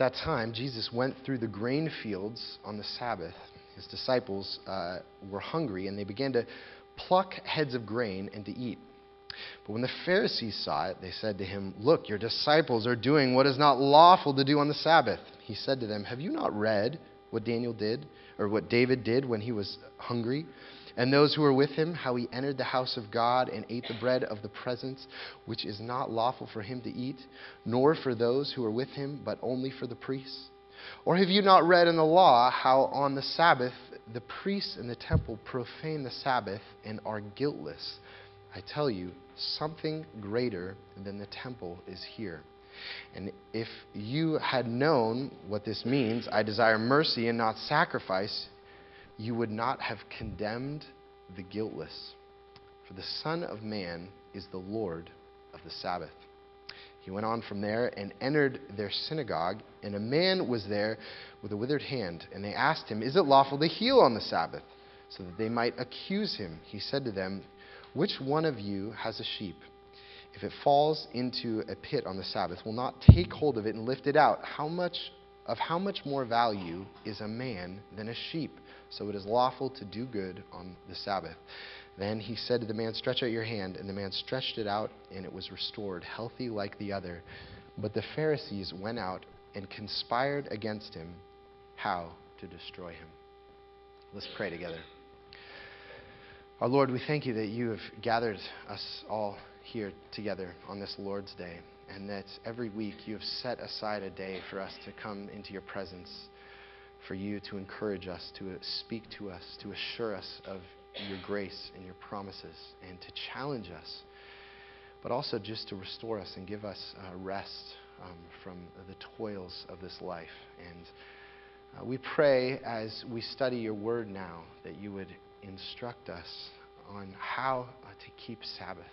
that time, Jesus went through the grain fields on the Sabbath. His disciples uh, were hungry, and they began to pluck heads of grain and to eat. But when the Pharisees saw it, they said to him, Look, your disciples are doing what is not lawful to do on the Sabbath. He said to them, Have you not read what Daniel did, or what David did when he was hungry? And those who were with him, how he entered the house of God and ate the bread of the presence, which is not lawful for him to eat, nor for those who were with him, but only for the priests? Or have you not read in the law how on the Sabbath the priests in the temple profane the Sabbath and are guiltless? I tell you, something greater than the temple is here. And if you had known what this means, I desire mercy and not sacrifice, you would not have condemned the guiltless. For the Son of Man is the Lord of the Sabbath. He went on from there and entered their synagogue, and a man was there with a withered hand. And they asked him, Is it lawful to heal on the Sabbath? So that they might accuse him. He said to them, Which one of you has a sheep? If it falls into a pit on the Sabbath, will not take hold of it and lift it out? How much of how much more value is a man than a sheep? So it is lawful to do good on the Sabbath. Then he said to the man, Stretch out your hand. And the man stretched it out, and it was restored, healthy like the other. But the Pharisees went out and conspired against him how to destroy him. Let's pray together. Our Lord, we thank you that you have gathered us all here together on this Lord's Day, and that every week you have set aside a day for us to come into your presence, for you to encourage us, to speak to us, to assure us of your grace and your promises, and to challenge us, but also just to restore us and give us uh, rest um, from the toils of this life. And uh, we pray as we study your word now that you would instruct us on how uh, to keep Sabbath,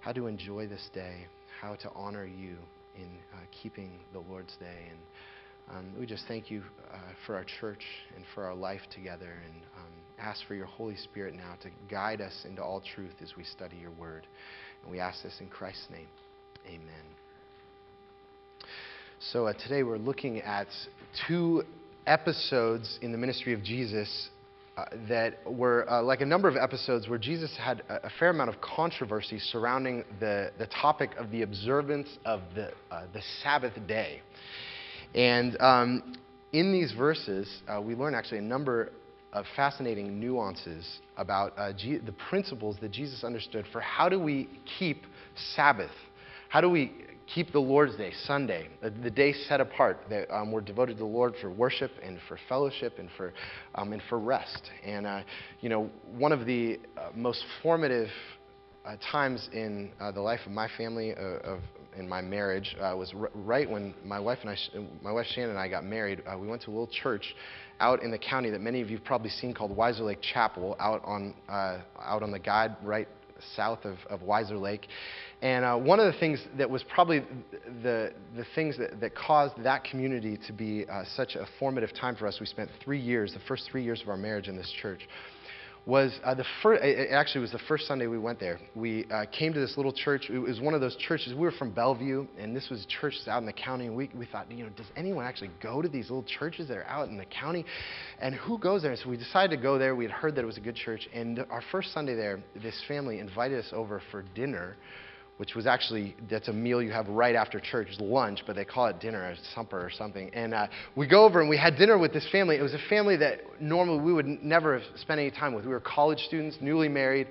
how to enjoy this day, how to honor you in uh, keeping the Lord's day. And um, we just thank you uh, for our church and for our life together and um, ask for your Holy Spirit now to guide us into all truth as we study your word. And we ask this in Christ's name. Amen. So uh, today we're looking at two episodes in the ministry of Jesus uh, that were uh, like a number of episodes where Jesus had a, a, fair amount of controversy surrounding the, the topic of the observance of the, uh, the Sabbath day. And um, in these verses, uh, we learn actually a number of fascinating nuances about uh, G- the principles that Jesus understood for how do we keep Sabbath? How do we keep the Lord's Day, Sunday, the day set apart that um, we're devoted to the Lord for worship and for fellowship and for, um, and for rest. And, uh, you know, one of the uh, most formative uh, times in uh, the life of my family, uh, of, in my marriage, uh, was r- right when my wife and I, my wife Shannon and I got married. we went to a little church out in the county that many of you've probably seen called Wiser Lake Chapel, out on, out on the guide right south of, of Wiser Lake. And uh, one of the things that was probably the, the things that, that caused that community to be uh, such a formative time for us, we spent three years, the first three years of our marriage in this church, was uh, the first, it actually was the first Sunday we went there. We uh, came to this little church. It was one of those churches. We were from Bellevue, and this was a churches out in the county. And we, we thought, you know, does anyone actually go to these little churches that are out in the county? And who goes there? And so we decided to go there. We had heard that it was a good church. And our first Sunday there, this family invited us over for dinner which was actually that's a meal you have right after church, lunch, but they call it dinner or supper or something. And uh, we go over and we had dinner with this family. It was a family that normally we would never have spent any time with. We were college students, newly married,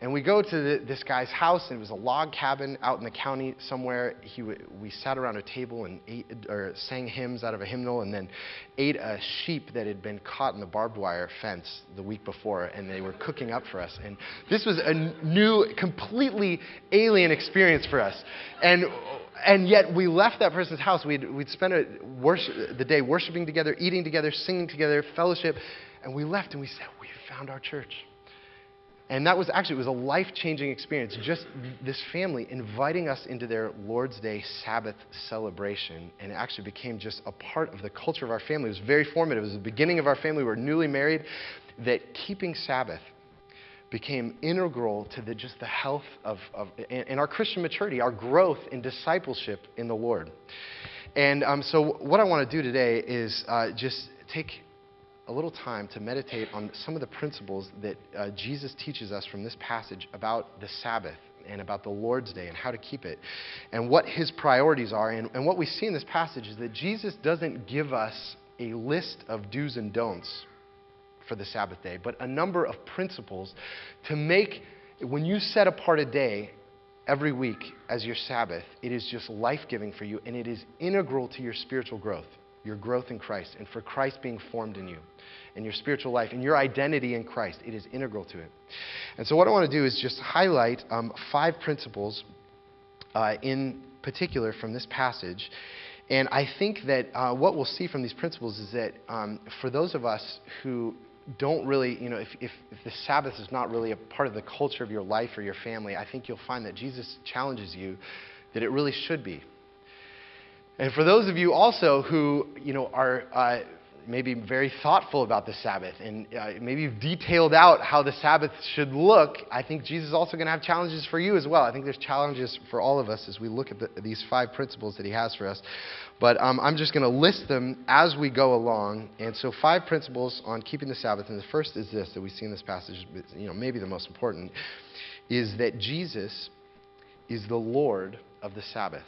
and we go to the, this guy's house, and it was a log cabin out in the county somewhere. He, we sat around a table and ate, or sang hymns out of a hymnal, and then ate a sheep that had been caught in the barbed wire fence the week before, and they were cooking up for us. And this was a new, completely alien experience for us. And and yet we left that person's house. We'd, we'd spent worship, the day worshiping together, eating together, singing together, fellowship, and we left and we said, We found our church. And that was actually, it was a life-changing experience. Just this family inviting us into their Lord's Day Sabbath celebration. And it actually became just a part of the culture of our family. It was very formative. It was the beginning of our family. We were newly married. That keeping Sabbath became integral to the, just the health of, of and, and our Christian maturity, our growth in discipleship in the Lord. And um, so, what I want to do today is uh, just take a little time to meditate on some of the principles that uh, Jesus teaches us from this passage about the Sabbath and about the Lord's Day and how to keep it and what his priorities are. And, and what we see in this passage is that Jesus doesn't give us a list of do's and don'ts for the Sabbath day, but a number of principles to make, when you set apart a day every week as your Sabbath, it is just life giving for you and it is integral to your spiritual growth, your growth in Christ, and for Christ being formed in you and your spiritual life and your identity in Christ. It is integral to it. And so, what I want to do is just highlight um, five principles uh, in particular from this passage. And I think that uh, what we'll see from these principles is that um, for those of us who don't really, you know, if, if, if, the Sabbath is not really a part of the culture of your life or your family, I think you'll find that Jesus challenges you that it really should be. And for those of you also who, you know, are uh, maybe very thoughtful about the Sabbath and uh, maybe you've detailed out how the Sabbath should look, I think Jesus is also going to have challenges for you as well. I think there's challenges for all of us as we look at the, these five principles that he has for us. But um, I'm just going to list them as we go along. And so, five principles on keeping the Sabbath. And the first is this that we see in this passage, you know, maybe the most important, is that Jesus is the Lord of the Sabbath.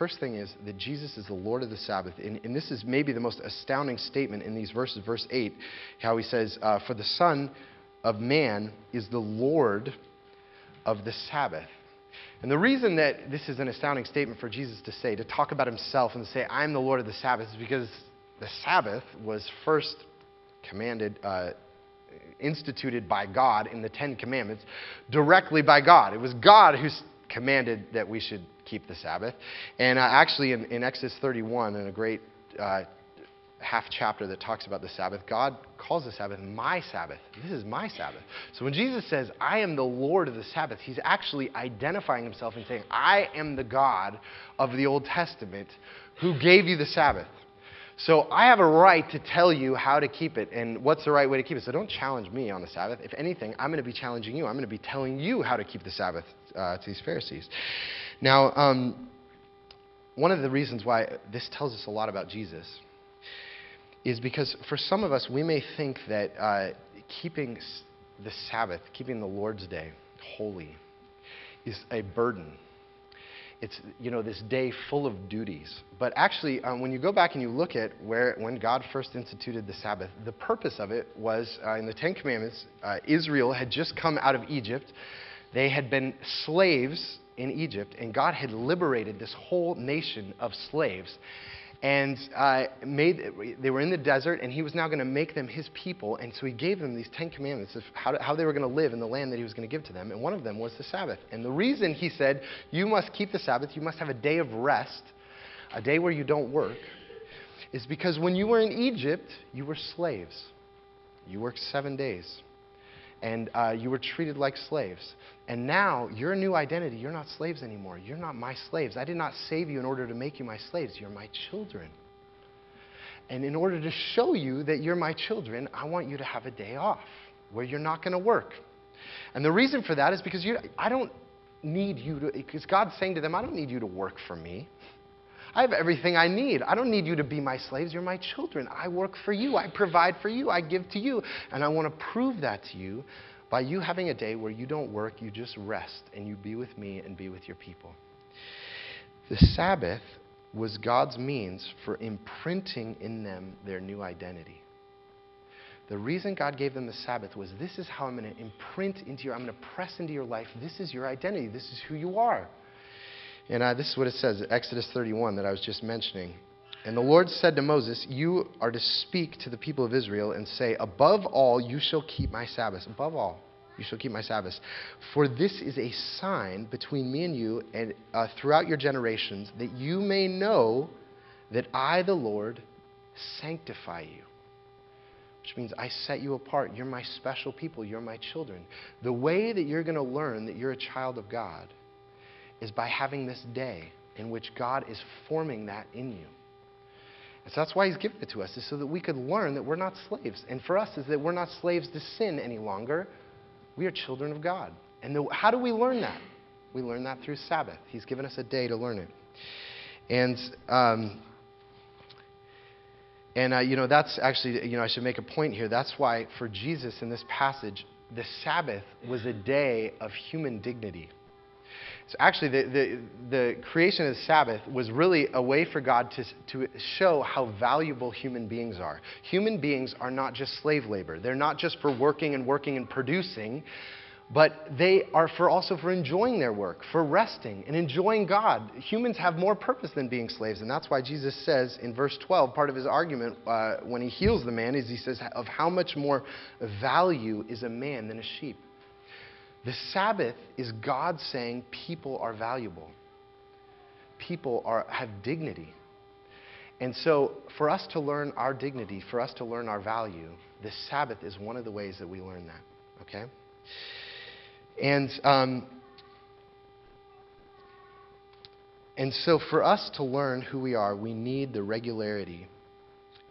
First thing is that Jesus is the Lord of the Sabbath. And, and this is maybe the most astounding statement in these verses. Verse 8, how he says, uh, For the Son of Man is the Lord of the Sabbath. And the reason that this is an astounding statement for Jesus to say, to talk about himself and say, I'm the Lord of the Sabbath, is because the Sabbath was first commanded, uh, instituted by God in the Ten Commandments, directly by God. It was God who commanded that we should keep the Sabbath. And uh, actually, in, in, Exodus 31, in a great uh, half chapter that talks about the Sabbath, God calls the Sabbath my Sabbath. This is my Sabbath. So when Jesus says, I am the Lord of the Sabbath, he's actually identifying himself and saying, I am the God of the Old Testament who gave you the Sabbath. So I have a right to tell you how to keep it and what's the right way to keep it. So don't challenge me on the Sabbath. If anything, I'm going to be challenging you. I'm going to be telling you how to keep the Sabbath uh, to these Pharisees. Now, um, one of the reasons why this tells us a lot about Jesus is because for some of us, we may think that uh, keeping the Sabbath, keeping the Lord's Day holy, is a burden it's you know this day full of duties. But actually, um, when you go back and you look at where when God first instituted the Sabbath, the purpose of it was uh, in the Ten Commandments. Uh, Israel had just come out of Egypt. They had been slaves in Egypt, and God had liberated this whole nation of slaves. And uh, made they were in the desert and he was now going to make them his people and so he gave them these ten commandments of how, to, how they were going to live in the land that he was going to give to them and one of them was the sabbath. And the reason he said you must keep the sabbath you must have a day of rest a day where you don't work is because when you were in egypt you were slaves. You worked seven days and uh, you were treated like slaves. And now, your new identity, you're not slaves anymore. You're not my slaves. I did not save you in order to make you my slaves. You're my children. And in order to show you that you're my children, I want you to have a day off where you're not going to work. And the reason for that is because you, I don't need you to, because God's saying to them, I don't need you to work for me. I have everything I need. I don't need you to be my slaves. You're my children. I work for you. I provide for you. I give to you. And I want to prove that to you by you having a day where you don't work, you just rest and you be with me and be with your people. The Sabbath was God's means for imprinting in them their new identity. The reason God gave them the Sabbath was this is how I'm going to imprint into your, I'm going to press into your life. This is your identity. This is who you are. And uh, this is what it says, Exodus 31 that I was just mentioning. And the Lord said to Moses, You are to speak to the people of Israel and say, Above all, you shall keep my Sabbaths. Above all, you shall keep my Sabbaths. For this is a sign between me and you and uh, throughout your generations, that you may know that I, the Lord, sanctify you. Which means I set you apart. You're my special people. You're my children. The way that you're going to learn that you're a child of God is by having this day in which God is forming that in you. And so that's why he's given it to us, is so that we could learn that we're not slaves. And for us, is that we're not slaves to sin any longer. We are children of God. And the, how do we learn that? We learn that through Sabbath. He's given us a day to learn it. And um, And, uh, you know, that's actually, you know, I should make a point here. That's why for Jesus in this passage, the Sabbath was a day of human dignity. So actually, the, the, the, creation of the Sabbath was really a way for God to, to show how valuable human beings are. Human beings are not just slave labor. They're not just for working and working and producing, but they are for also for enjoying their work, for resting and enjoying God. Humans have more purpose than being slaves, and that's why Jesus says in verse 12, part of his argument uh, when he heals the man is he says, "Of how much more value is a man than a sheep." The Sabbath is God saying people are valuable. People are, have dignity. And so, for us to learn our dignity, for us to learn our value, the Sabbath is one of the ways that we learn that. Okay? And, um, and so, for us to learn who we are, we need the regularity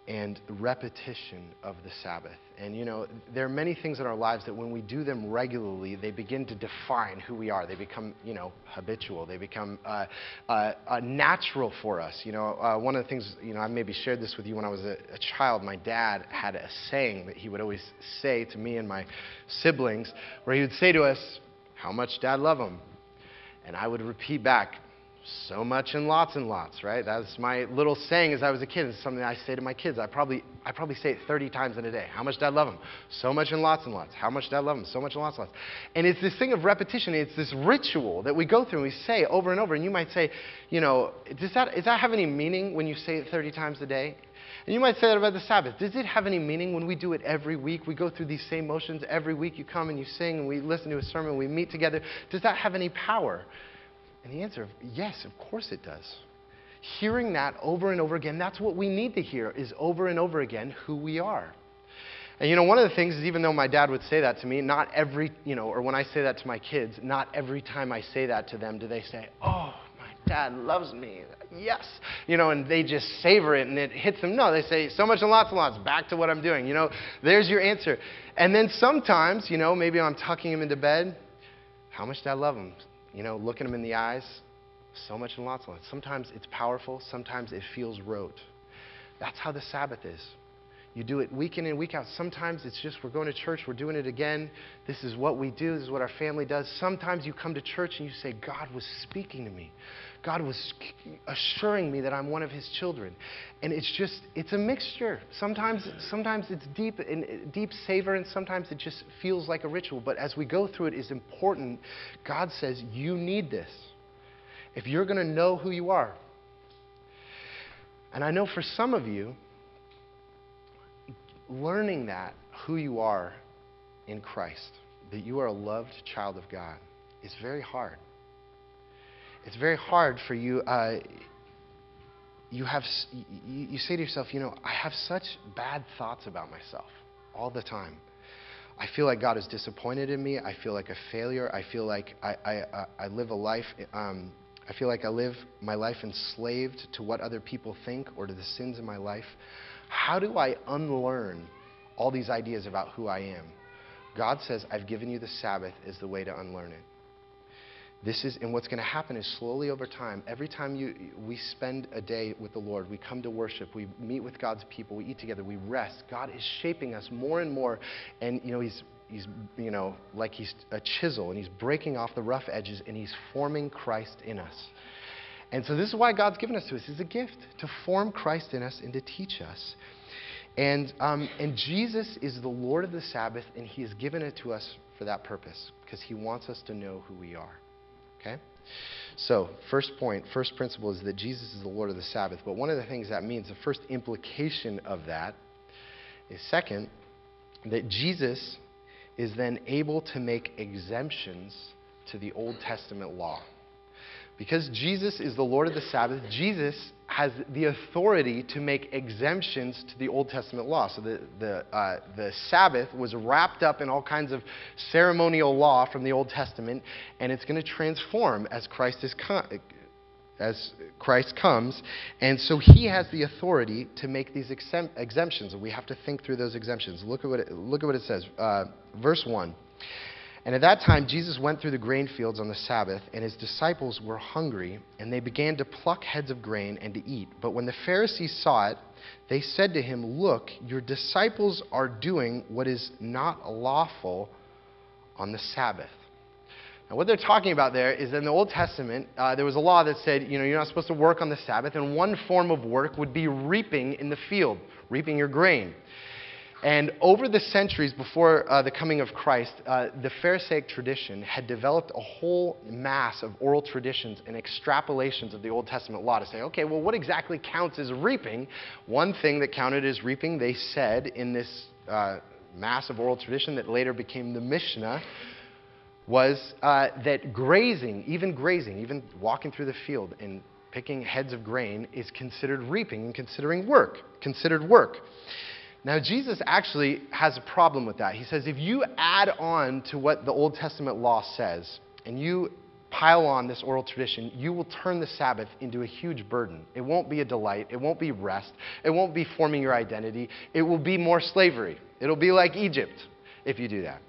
and repetition of the Sabbath. And you know, there are many things in our lives that when we do them regularly, they begin to define who we are. They become, you know, habitual. They become uh, uh, uh, natural for us. You know, uh, one of the things, you know, I maybe shared this with you when I was a, a child. My dad had a saying that he would always say to me and my siblings, where he would say to us, "How much Dad love him?" And I would repeat back, so much and lots and lots, right? That's my little saying as I was a kid. It's something I say to my kids. I probably, I probably say it 30 times in a day. How much did I love them? So much and lots and lots. How much did I love them? So much and lots and lots. And it's this thing of repetition. It's this ritual that we go through and we say over and over. And you might say, you know, does that, does that have any meaning when you say it 30 times a day? And you might say that about the Sabbath. Does it have any meaning when we do it every week? We go through these same motions every week. You come and you sing and we listen to a sermon, we meet together. Does that have any power? And the answer, yes, of course it does. Hearing that over and over again, that's what we need to hear, is over and over again who we are. And you know, one of the things is even though my dad would say that to me, not every, you know, or when I say that to my kids, not every time I say that to them do they say, oh, my dad loves me. Yes. You know, and they just savor it and it hits them. No, they say, so much and lots and lots, back to what I'm doing. You know, there's your answer. And then sometimes, you know, maybe I'm tucking him into bed. How much do I love him? You know, looking them in the eyes, so much and lots of lots. Sometimes it's powerful, sometimes it feels rote. That's how the Sabbath is. You do it week in and week out. Sometimes it's just we're going to church, we're doing it again. This is what we do, this is what our family does. Sometimes you come to church and you say, God was speaking to me. God was assuring me that I'm one of his children. And it's just, it's a mixture. Sometimes, sometimes it's deep, and deep savor, and sometimes it just feels like a ritual. But as we go through it, it's important. God says, you need this. If you're going to know who you are. And I know for some of you, learning that, who you are in Christ, that you are a loved child of God, is very hard it's very hard for you. Uh, you have you, say to yourself, you know, I have such bad thoughts about myself all the time. I feel like God is disappointed in me. I feel like a failure. I feel like I, I, I live a life. Um, I feel like I live my life enslaved to what other people think or to the sins in my life. How do I unlearn all these ideas about who I am? God says, I've given you the Sabbath as the way to unlearn it. This is, and what's going to happen is slowly over time, every time you, we spend a day with the Lord, we come to worship, we meet with God's people, we eat together, we rest. God is shaping us more and more, and you know He's He's you know like He's a chisel, and He's breaking off the rough edges, and He's forming Christ in us. And so this is why God's given us to us. It's a gift to form Christ in us and to teach us. And, um, and Jesus is the Lord of the Sabbath, and He has given it to us for that purpose, because He wants us to know who we are. Okay? So, first point, first principle is that Jesus is the Lord of the Sabbath. But one of the things that means, the first implication of that is second, that Jesus is then able to make exemptions to the Old Testament law. Because Jesus is the Lord of the Sabbath, Jesus has the authority to make exemptions to the Old Testament law. So the, the, uh, the Sabbath was wrapped up in all kinds of ceremonial law from the Old Testament, and it's going to transform as Christ is as Christ comes. And so he has the authority to make these exemptions, we have to think through those exemptions. Look at what it, look at what it says. Uh, verse 1. And at that time, Jesus went through the grain fields on the Sabbath, and his disciples were hungry, and they began to pluck heads of grain and to eat. But when the Pharisees saw it, they said to him, Look, your disciples are doing what is not lawful on the Sabbath. Now, what they're talking about there is that in the Old Testament, uh, there was a law that said, you know, you're not supposed to work on the Sabbath, and one form of work would be reaping in the field, reaping your grain. And over the centuries before uh, the coming of Christ, uh, the Pharisaic tradition had developed a whole mass of oral traditions and extrapolations of the Old Testament law to say, okay, well, what exactly counts as reaping? One thing that counted as reaping, they said in this uh, mass of oral tradition that later became the Mishnah, was uh, that grazing, even grazing, even walking through the field and picking heads of grain, is considered reaping and considering work, considered work. Now, Jesus actually has a problem with that. He says if you add on to what the Old Testament law says, and you pile on this oral tradition, you will turn the Sabbath into a huge burden. It won't be a delight. It won't be rest. It won't be forming your identity. It will be more slavery. It'll be like Egypt if you do that.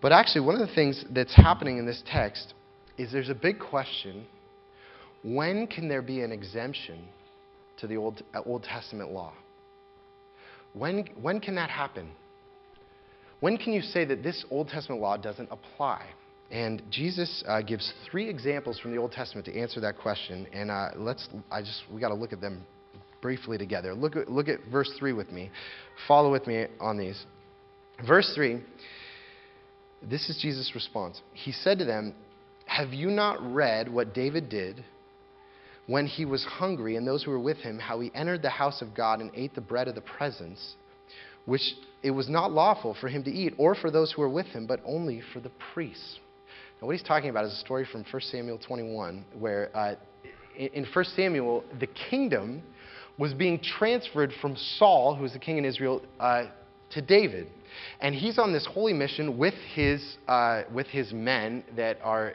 But actually, one of the things that's happening in this text is there's a big question when can there be an exemption to the Old, uh, Old Testament law? When, when can that happen? When can you say that this Old Testament law doesn't apply? And Jesus uh, gives three examples from the Old Testament to answer that question. And uh, let's, I just, we got to look at them briefly together. Look at, look at verse 3 with me. Follow with me on these. Verse 3, this is Jesus' response. He said to them, Have you not read what David did when he was hungry and those who were with him, how he entered the house of God and ate the bread of the presence, which it was not lawful for him to eat, or for those who were with him, but only for the priests. Now, what he's talking about is a story from 1 Samuel 21, where uh, in 1 Samuel, the kingdom was being transferred from Saul, who was the king in Israel, uh, to David. And he's on this holy mission with his, uh, with his men that are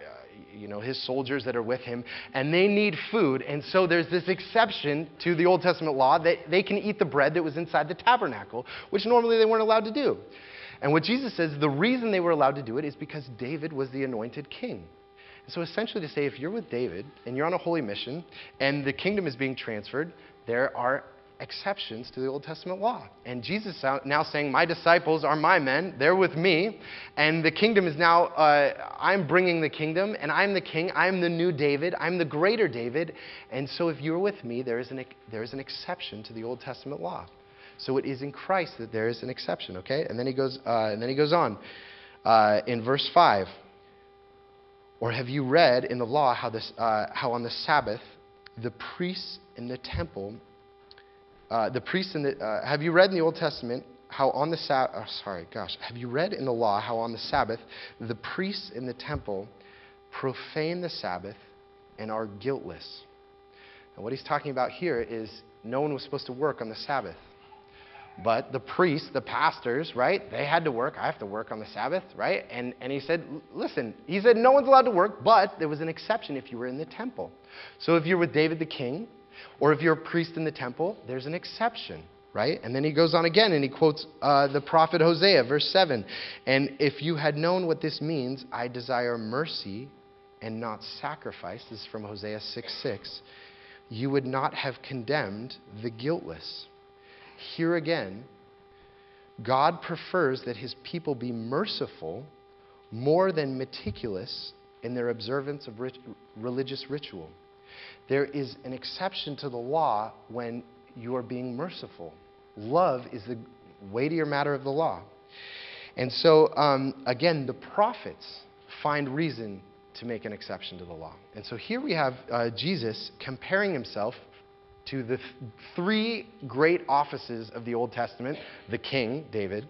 you know, his soldiers that are with him, and they need food. And so there's this exception to the Old Testament law that they can eat the bread that was inside the tabernacle, which normally they weren't allowed to do. And what Jesus says, the reason they were allowed to do it is because David was the anointed king. And so essentially to say, if you're with David and you're on a holy mission and the kingdom is being transferred, there are exceptions to the Old Testament law. And Jesus now saying, My disciples are my men, they're with me, and the kingdom is now, uh, I'm bringing the kingdom, and I'm the king, I'm the new David, I'm the greater David. And so if you're with me, there is an, there is an exception to the Old Testament law. So it is in Christ that there is an exception, okay? And then he goes, uh, and then he goes on uh, in verse 5. Or have you read in the law how, this, uh, how on the Sabbath the priests in the temple uh, the priests in the, uh, have you read in the Old Testament how on the Sabbath, oh, sorry, gosh, have you read in the law how on the Sabbath the priests in the temple profane the Sabbath and are guiltless? And what he's talking about here is no one was supposed to work on the Sabbath. But the priests, the pastors, right, they had to work. I have to work on the Sabbath, right? And, and he said, listen, he said, no one's allowed to work, but there was an exception if you were in the temple. So if you're with David the king, or if you're a priest in the temple, there's an exception, right? And then he goes on again and he quotes uh, the prophet Hosea, verse 7. And if you had known what this means, I desire mercy and not sacrifice, this is from Hosea 6 6, you would not have condemned the guiltless. Here again, God prefers that his people be merciful more than meticulous in their observance of rit- religious ritual. There is an exception to the law when you are being merciful. Love is the weightier matter of the law. And so, um, again, the prophets find reason to make an exception to the law. And so here we have uh, Jesus comparing himself to the th- three great offices of the Old Testament the king, David,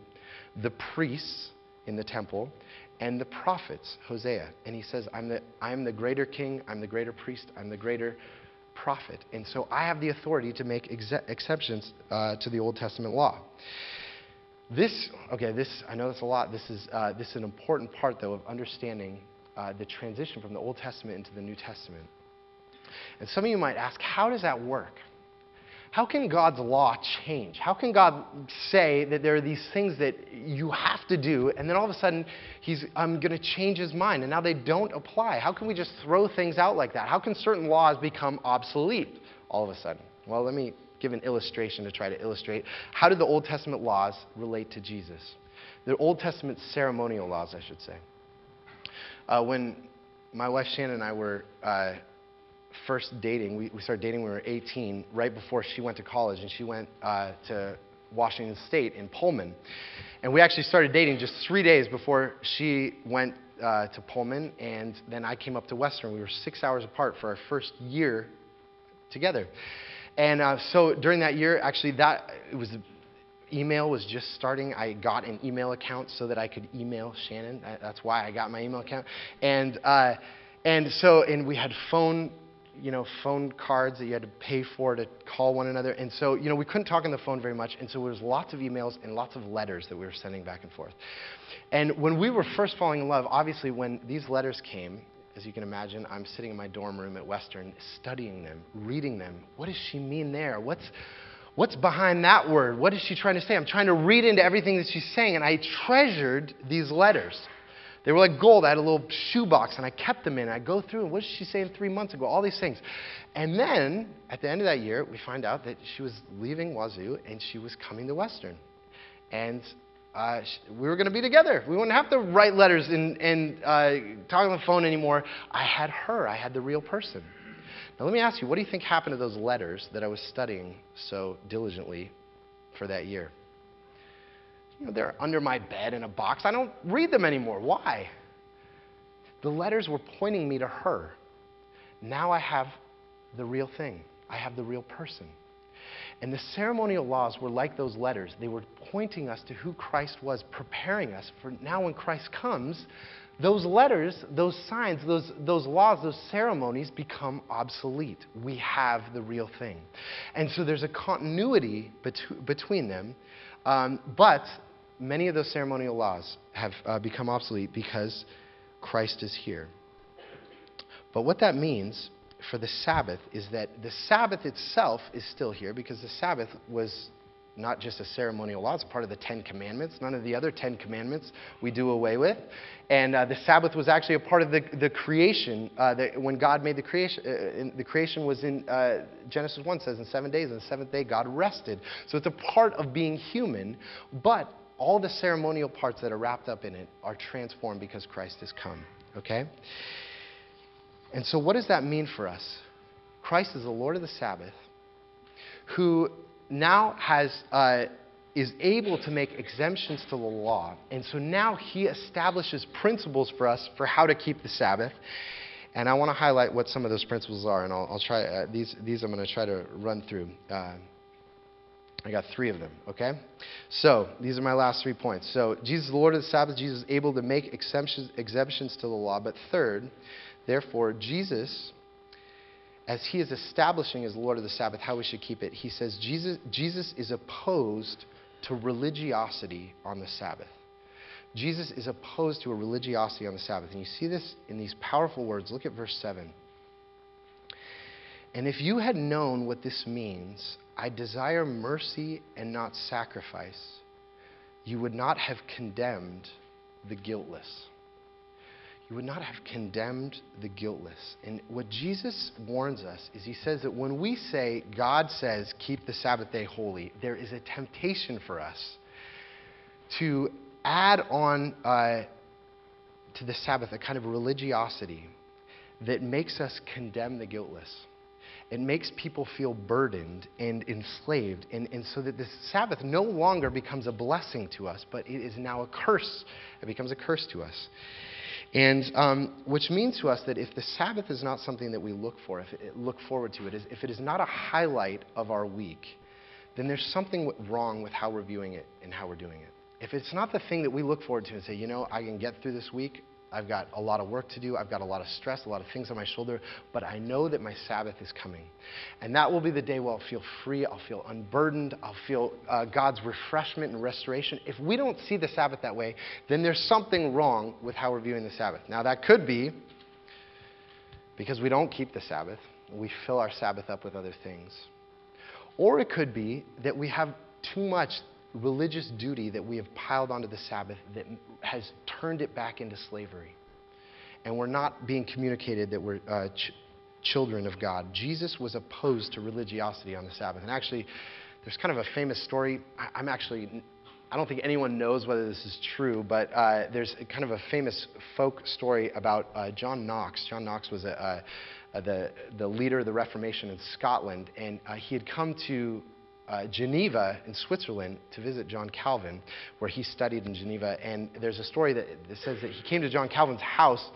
the priests in the temple, and the prophets, Hosea. And he says, I'm the, I'm the greater king, I'm the greater priest, I'm the greater prophet. And so I have the authority to make ex- exceptions uh, to the Old Testament law. This, okay, this, I know that's a lot. This is, uh, this is an important part, though, of understanding uh, the transition from the Old Testament into the New Testament. And some of you might ask, how does that work? How can God's law change? How can God say that there are these things that you have to do, and then all of a sudden, He's, I'm going to change His mind, and now they don't apply? How can we just throw things out like that? How can certain laws become obsolete all of a sudden? Well, let me give an illustration to try to illustrate how did the Old Testament laws relate to Jesus? The Old Testament ceremonial laws, I should say. Uh, when my wife Shannon and I were uh, first dating, we, we started dating when we were 18, right before she went to college, and she went uh, to Washington State in Pullman. And we actually started dating just three days before she went uh, to Pullman, and then I came up to Western. We were six hours apart for our first year together. And uh, so during that year, actually, that it was email was just starting. I got an email account so that I could email Shannon. That's why I got my email account. And uh, and so and we had phone you know, phone cards that you had to pay for to call one another. And so, you know, we couldn't talk on the phone very much. And so there was lots of emails and lots of letters that we were sending back and forth. And when we were first falling in love, obviously when these letters came, as you can imagine, I'm sitting in my dorm room at Western studying them, reading them. What does she mean there? What's, what's behind that word? What is she trying to say? I'm trying to read into everything that she's saying. And I treasured these letters. They were like gold. I had a little shoebox and I kept them in. I go through and what did she say three months ago? All these things. And then at the end of that year, we find out that she was leaving Wazzu and she was coming to Western. And uh, we were going to be together. We wouldn't have to write letters and, and uh, talk on the phone anymore. I had her, I had the real person. Now, let me ask you, what do you think happened to those letters that I was studying so diligently for that year? You know, they're under my bed in a box. I don't read them anymore. Why? The letters were pointing me to her. Now I have the real thing, I have the real person. And the ceremonial laws were like those letters. They were pointing us to who Christ was, preparing us for now when Christ comes, those letters, those signs, those, those laws, those ceremonies become obsolete. We have the real thing. And so there's a continuity bet- between them, um, but many of those ceremonial laws have uh, become obsolete because Christ is here. But what that means for the Sabbath is that the Sabbath itself is still here because the Sabbath was not just a ceremonial law, it's part of the Ten Commandments. None of the other Ten Commandments we do away with. And uh, the Sabbath was actually a part of the, the creation. Uh, that when God made the creation, uh, in, the creation was in uh, Genesis 1 says, in seven days, and the seventh day God rested. So it's a part of being human, but all the ceremonial parts that are wrapped up in it are transformed because Christ has come. Okay? And so, what does that mean for us? Christ is the Lord of the Sabbath, who now has, uh, is able to make exemptions to the law. And so now he establishes principles for us for how to keep the Sabbath. And I want to highlight what some of those principles are, and I'll, I'll try, uh, these, these I'm going to try to run through. Uh, I got three of them, okay? So, these are my last three points. So, Jesus the Lord of the Sabbath. Jesus is able to make exemptions, exemptions to the law. But third, therefore, Jesus, as he is establishing as Lord of the Sabbath how we should keep it, he says Jesus, Jesus is opposed to religiosity on the Sabbath. Jesus is opposed to a religiosity on the Sabbath. And you see this in these powerful words. Look at verse 7. And if you had known what this means, I desire mercy and not sacrifice, you would not have condemned the guiltless. You would not have condemned the guiltless. And what Jesus warns us is he says that when we say, God says, keep the Sabbath day holy, there is a temptation for us to add on uh, to the Sabbath a kind of religiosity that makes us condemn the guiltless it makes people feel burdened and enslaved. And, and so that this Sabbath no longer becomes a blessing to us, but it is now a curse. It becomes a curse to us. And um, which means to us that if the Sabbath is not something that we look for, if it, look forward to it, if it is not a highlight of our week, then there's something wrong with how we're viewing it and how we're doing it. If it's not the thing that we look forward to and say, you know, I can get through this week, I've got a lot of work to do. I've got a lot of stress, a lot of things on my shoulder, but I know that my Sabbath is coming. And that will be the day where I'll feel free, I'll feel unburdened, I'll feel uh, God's refreshment and restoration. If we don't see the Sabbath that way, then there's something wrong with how we're viewing the Sabbath. Now, that could be because we don't keep the Sabbath, we fill our Sabbath up with other things. Or it could be that we have too much religious duty that we have piled onto the Sabbath that has turned it back into slavery. And we're not being communicated that we're uh, ch- children of God. Jesus was opposed to religiosity on the Sabbath. And actually, there's kind of a famous story. I, am actually, I don't think anyone knows whether this is true, but uh, there's kind of a famous folk story about uh, John Knox. John Knox was a, a, the, the leader of the Reformation in Scotland, and uh, he had come to uh, Geneva in Switzerland to visit John Calvin, where he studied in Geneva. And there's a story that, that says that he came to John Calvin's house,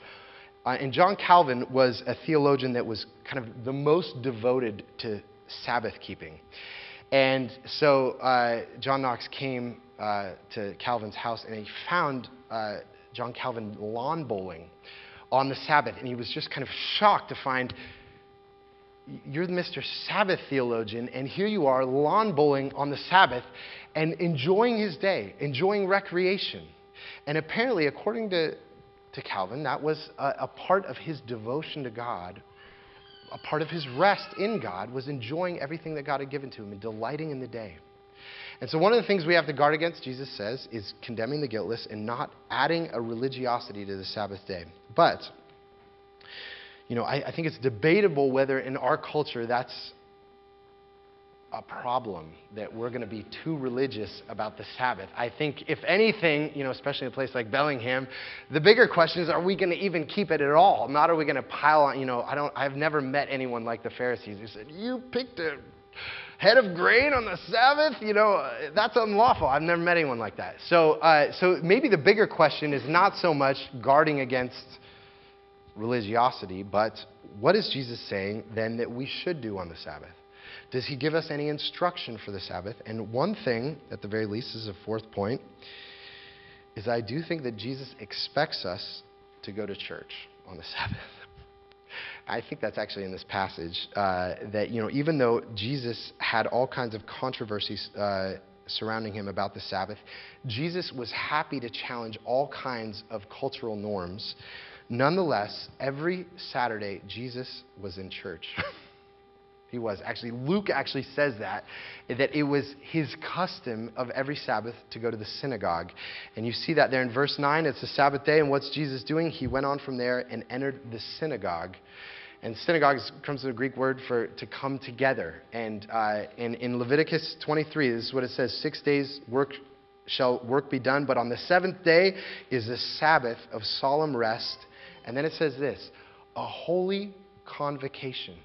uh, and John Calvin was a theologian that was kind of the most devoted to Sabbath keeping. And so uh, John Knox came uh, to Calvin's house, and he found uh, John Calvin lawn bowling on the Sabbath, and he was just kind of shocked to find you're Mr. Sabbath theologian, and here you are lawn bowling on the Sabbath and enjoying his day, enjoying recreation. And apparently, according to, to Calvin, that was a, a part of his devotion to God. A part of his rest in God was enjoying everything that God had given to him and delighting in the day. And so, one of the things we have to guard against, Jesus says, is condemning the guiltless and not adding a religiosity to the Sabbath day. But you know, I, I think it's debatable whether in our culture that's a problem that we're going to be too religious about the Sabbath. I think, if anything, you know, especially in a place like Bellingham, the bigger question is: Are we going to even keep it at all? Not are we going to pile on? You know, I don't. I've never met anyone like the Pharisees who said, "You picked a head of grain on the Sabbath." You know, that's unlawful. I've never met anyone like that. So, uh, so maybe the bigger question is not so much guarding against religiosity, but what is Jesus saying then that we should do on the Sabbath? Does he give us any instruction for the Sabbath? And one thing, at the very least, is a fourth point, is I do think that Jesus expects us to go to church on the Sabbath. I think that's actually in this passage uh, that, you know, even though Jesus had all kinds of controversies uh, surrounding him about the Sabbath, Jesus was happy to challenge all kinds of cultural norms Nonetheless, every Saturday, Jesus was in church. he was. Actually, Luke actually says that, that it was his custom of every Sabbath to go to the synagogue. And you see that there in verse 9. It's the Sabbath day, and what's Jesus doing? He went on from there and entered the synagogue. And synagogue comes from the Greek word for to come together. And uh, in, in Leviticus 23, this is what it says Six days work shall work be done, but on the seventh day is the Sabbath of solemn rest and then it says this a holy convocation.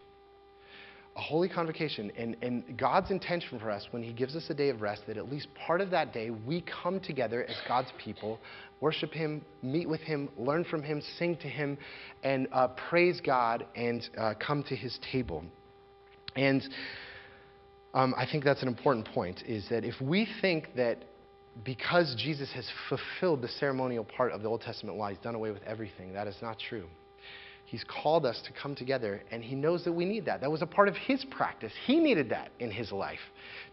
A holy convocation. And, and God's intention for us when He gives us a day of rest, that at least part of that day we come together as God's people, worship Him, meet with Him, learn from Him, sing to Him, and uh, praise God and uh, come to His table. And um, I think that's an important point is that if we think that because Jesus has fulfilled the ceremonial part of the Old Testament law, he's done away with everything. That is not true. He's called us to come together, and he knows that we need that. That was a part of his practice. He needed that in his life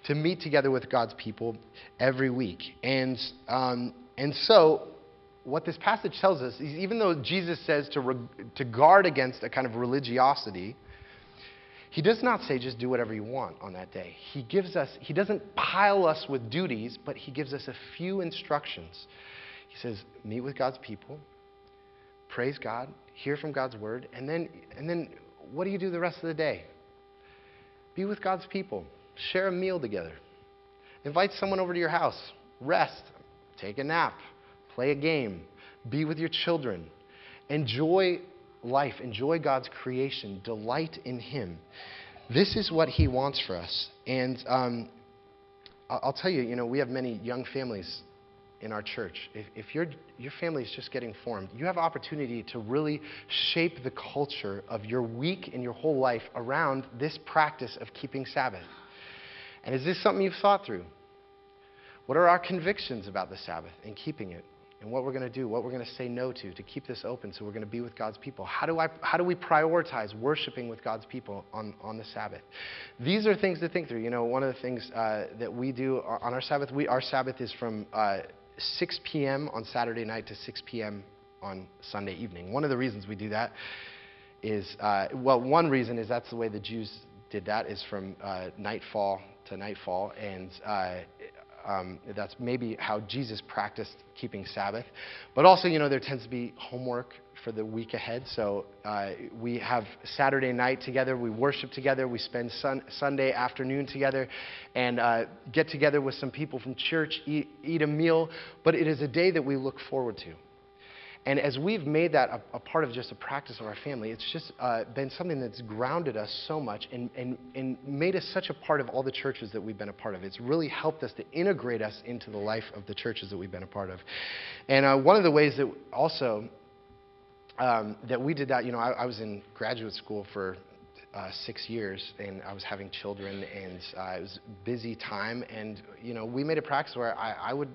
to meet together with God's people every week. And, um, and so, what this passage tells us is even though Jesus says to, re- to guard against a kind of religiosity, he does not say just do whatever you want on that day. He gives us, he doesn't pile us with duties, but he gives us a few instructions. He says, meet with God's people, praise God, hear from God's word, and then, and then what do you do the rest of the day? Be with God's people, share a meal together, invite someone over to your house, rest, take a nap, play a game, be with your children, enjoy life, enjoy God's creation, delight in Him. This is what He wants for us. And um, I'll tell you, you know, we have many young families in our church. If, if your, your family is just getting formed, you have opportunity to really shape the culture of your week and your whole life around this practice of keeping Sabbath. And is this something you've thought through? What are our convictions about the Sabbath and keeping it? And what we're going to do, what we're going to say no to, to keep this open so we're going to be with God's people. How do, I, how do we prioritize worshiping with God's people on, on the Sabbath? These are things to think through. You know, one of the things uh, that we do on our Sabbath, we, our Sabbath is from uh, 6 p.m. on Saturday night to 6 p.m. on Sunday evening. One of the reasons we do that is, uh, well, one reason is that's the way the Jews did that, is from uh, nightfall to nightfall. And uh, um, that's maybe how Jesus practiced keeping Sabbath. But also, you know, there tends to be homework for the week ahead. So uh, we have Saturday night together, we worship together, we spend sun- Sunday afternoon together, and uh, get together with some people from church, eat, eat a meal. But it is a day that we look forward to. And as we've made that a, a, part of just a practice of our family, it's just uh, been something that's grounded us so much and, and, and made us such a part of all the churches that we've been a part of. It's really helped us to integrate us into the life of the churches that we've been a part of. And uh, one of the ways that also um, that we did that, you know, I, I was in graduate school for uh, six years, and I was having children, and uh, it was busy time. And you know, we made a practice where I, I would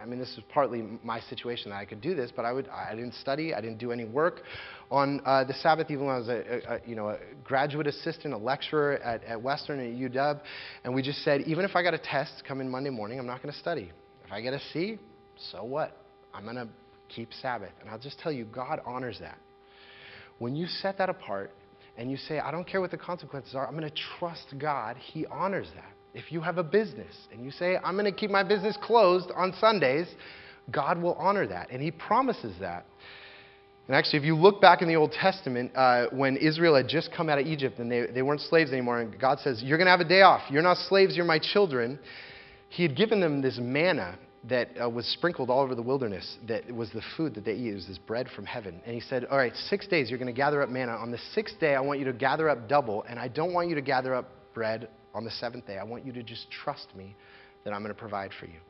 I mean, this was partly my situation that I could do this, but I, would, I didn't study, I didn't do any work on uh, the Sabbath, even when I was a, a, you know, a graduate assistant, a lecturer at, at Western at UW. And we just said, even if I got a test coming Monday morning, I'm not going to study. If I get a C, so what? I'm going to keep Sabbath. And I'll just tell you, God honors that. When you set that apart and you say, I don't care what the consequences are, I'm going to trust God, He honors that. If you have a business and you say, I'm going to keep my business closed on Sundays, God will honor that. And He promises that. And actually, if you look back in the Old Testament, uh, when Israel had just come out of Egypt and they, they weren't slaves anymore, and God says, You're going to have a day off. You're not slaves, you're my children. He had given them this manna that uh, was sprinkled all over the wilderness that was the food that they eat. It was this bread from heaven. And he said, All right, six days you're going to gather up manna. On the sixth day, I want you to gather up double, and I don't want you to gather up bread on the seventh day. I want you to just trust me that I'm going to provide for you.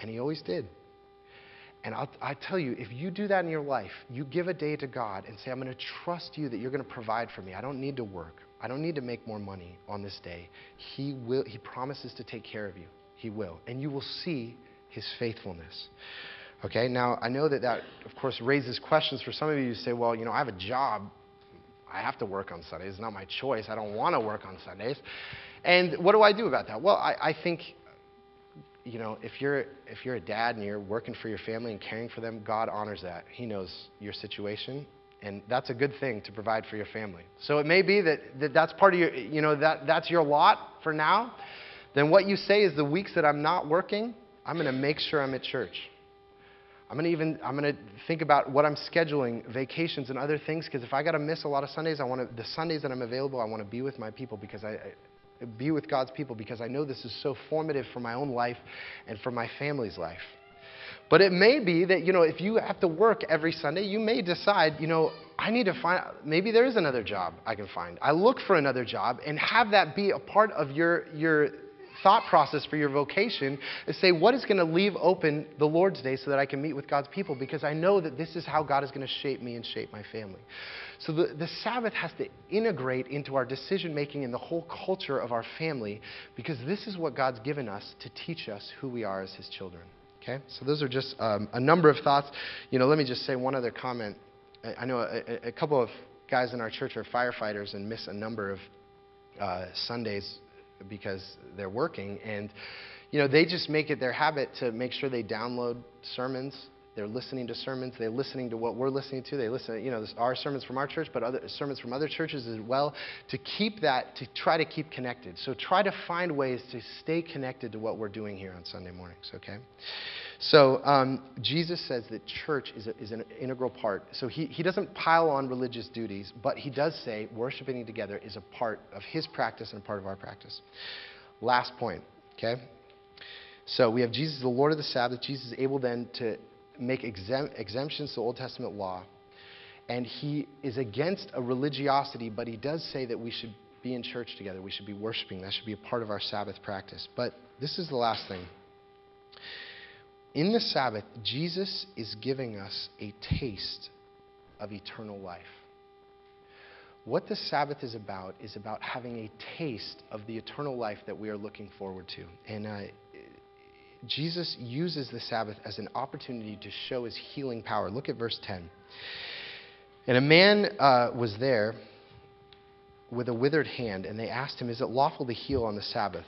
And he always did. And I'll, I tell you, if you do that in your life, you give a day to God and say, I'm going to trust you that you're going to provide for me. I don't need to work. I don't need to make more money on this day. He, will, he promises to take care of you. He will. And you will see his faithfulness. Okay, now I know that that, of course, raises questions for some of you who say, well, you know, I have a job. I have to work on Sundays. It's not my choice. I don't want to work on Sundays. And what do I do about that? Well, I, I think, you know, if you're, if you're a dad and you're working for your family and caring for them, God honors that. He knows your situation. And that's a good thing to provide for your family. So it may be that, that that's part of your, you know, that, that's your lot for now. Then what you say is the weeks that I'm not working, I'm going to make sure I'm at church. I'm going to even I'm going to think about what I'm scheduling, vacations and other things because if I got to miss a lot of Sundays, I want to the Sundays that I'm available, I want to be with my people because I, I be with God's people because I know this is so formative for my own life and for my family's life. But it may be that, you know, if you have to work every Sunday, you may decide, you know, I need to find, maybe there is another job I can find. I look for another job and have that be a part of your, your thought process for your vocation is say, what is going to leave open the Lord's Day so that I can meet with God's people? Because I know that this is how God is going to shape me and shape my family. So the, the Sabbath has to integrate into our decision making and the whole culture of our family because this is what God's given us to teach us who we are as His children. Okay? So those are just um, a number of thoughts. You know, let me just say one other comment. I, I know a, a, couple of guys in our church are firefighters and miss a number of uh, Sundays because they're working. And, you know, they just make it their habit to make sure they download sermons. They're listening to sermons. They're listening to what we're listening to. They listen, you know, our sermons from our church, but other sermons from other churches as well, to keep that, to try to keep connected. So try to find ways to stay connected to what we're doing here on Sunday mornings, okay? So um, Jesus says that church is, a, is an integral part. So he, he doesn't pile on religious duties, but he does say worshiping together is a part of his practice and a part of our practice. Last point, okay? So we have Jesus, the Lord of the Sabbath. Jesus is able then to make exemp- exemptions to Old Testament law. And he is against a religiosity, but he does say that we should be in church together. We should be worshiping. That should be a part of our Sabbath practice. But this is the last thing. In the Sabbath, Jesus is giving us a taste of eternal life. What the Sabbath is about is about having a taste of the eternal life that we are looking forward to. And uh, Jesus uses the Sabbath as an opportunity to show his healing power. Look at verse 10. And a man uh, was there with a withered hand, and they asked him, Is it lawful to heal on the Sabbath?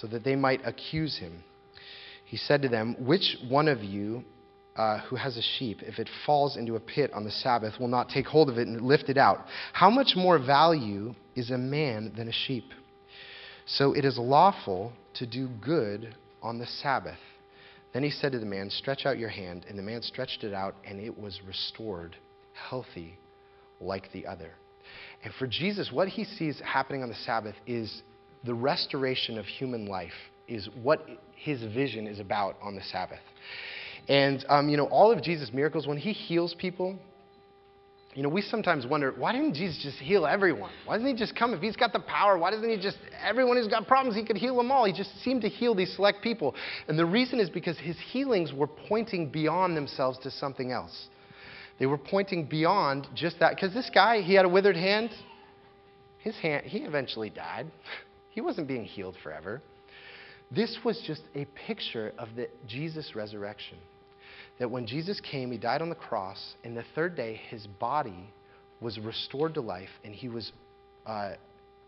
So that they might accuse him. He said to them, Which one of you uh, who has a sheep, if it falls into a pit on the Sabbath, will not take hold of it and lift it out? How much more value is a man than a sheep? So it is lawful to do good on the Sabbath. Then he said to the man, Stretch out your hand. And the man stretched it out, and it was restored, healthy, like the other. And for Jesus, what he sees happening on the Sabbath is the restoration of human life, is what his vision is about on the Sabbath. And, um, you know, all of Jesus' miracles, when he heals people, you know, we sometimes wonder, why didn't Jesus just heal everyone? Why doesn't he just come? If he's got the power, why doesn't he just, everyone who's got problems, he could heal them all. He just seemed to heal these select people. And the reason is because his healings were pointing beyond themselves to something else. They were pointing beyond just that. Because this guy, he had a withered hand. His hand, he eventually died. He wasn't being healed forever. This was just a picture of the Jesus resurrection that when Jesus came, he died on the cross, and the third day, his body was restored to life, and he was uh,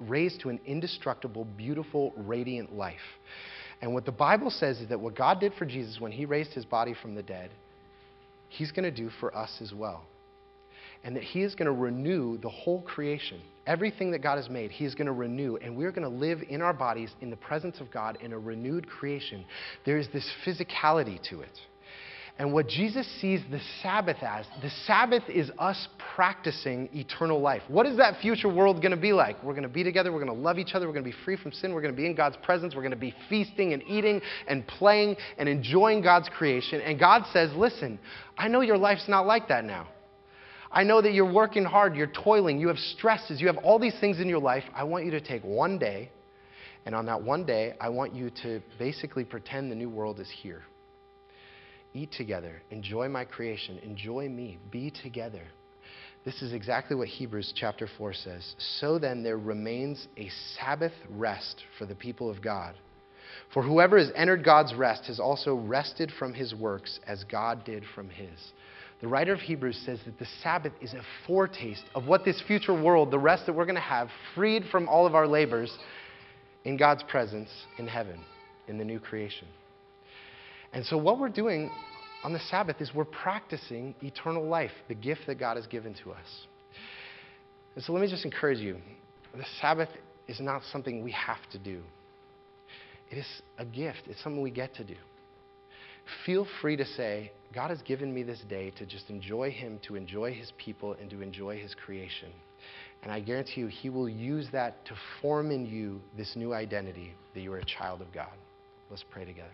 raised to an indestructible, beautiful, radiant life. And what the Bible says is that what God did for Jesus when he raised his body from the dead, he's going to do for us as well. And that he is going to renew the whole creation. Everything that God has made, he is going to renew. And we're going to live in our bodies in the presence of God in a renewed creation. There is this physicality to it. And what Jesus sees the Sabbath as, the Sabbath is us practicing eternal life. What is that future world going to be like? We're going to be together, we're going to love each other, we're going to be free from sin, we're going to be in God's presence, we're going to be feasting and eating and playing and enjoying God's creation. And God says, Listen, I know your life's not like that now. I know that you're working hard, you're toiling, you have stresses, you have all these things in your life. I want you to take one day, and on that one day, I want you to basically pretend the new world is here eat together, enjoy my creation, enjoy me, be together. This is exactly what Hebrews chapter 4 says. So then, there remains a Sabbath rest for the people of God. For whoever has entered God's rest has also rested from his works as God did from his. The writer of Hebrews says that the Sabbath is a foretaste of what this future world, the rest that we're going to have, freed from all of our labors in God's presence in heaven, in the new creation. And so, what we're doing on the Sabbath is we're practicing eternal life, the gift that God has given to us. And so, let me just encourage you the Sabbath is not something we have to do, it is a gift, it's something we get to do. Feel free to say, God has given me this day to just enjoy Him, to enjoy His people, and to enjoy His creation. And I guarantee you, He will use that to form in you this new identity that you are a child of God. Let's pray together.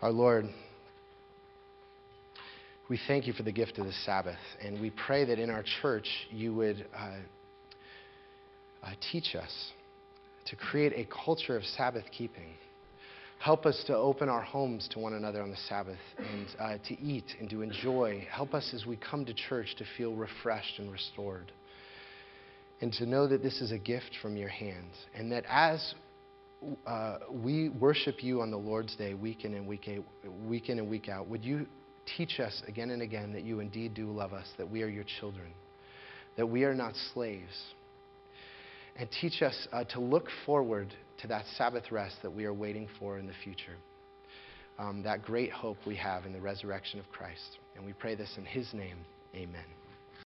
Our Lord, we thank you for the gift of the Sabbath, and we pray that in our church you would uh, uh, teach us to create a culture of Sabbath keeping. Help us to open our homes to one another on the Sabbath and uh, to eat and to enjoy. Help us as we come to church to feel refreshed and restored. And to know that this is a gift from your hand. And that as uh, we worship you on the Lord's Day, week in and week, eight, week in and week out. Would you teach us again and again that you indeed do love us, that we are your children, that we are not slaves, and teach us uh, to look forward to that Sabbath rest that we are waiting for in the future. Um, that great hope we have in the resurrection of Christ. And we pray this in his name. Amen.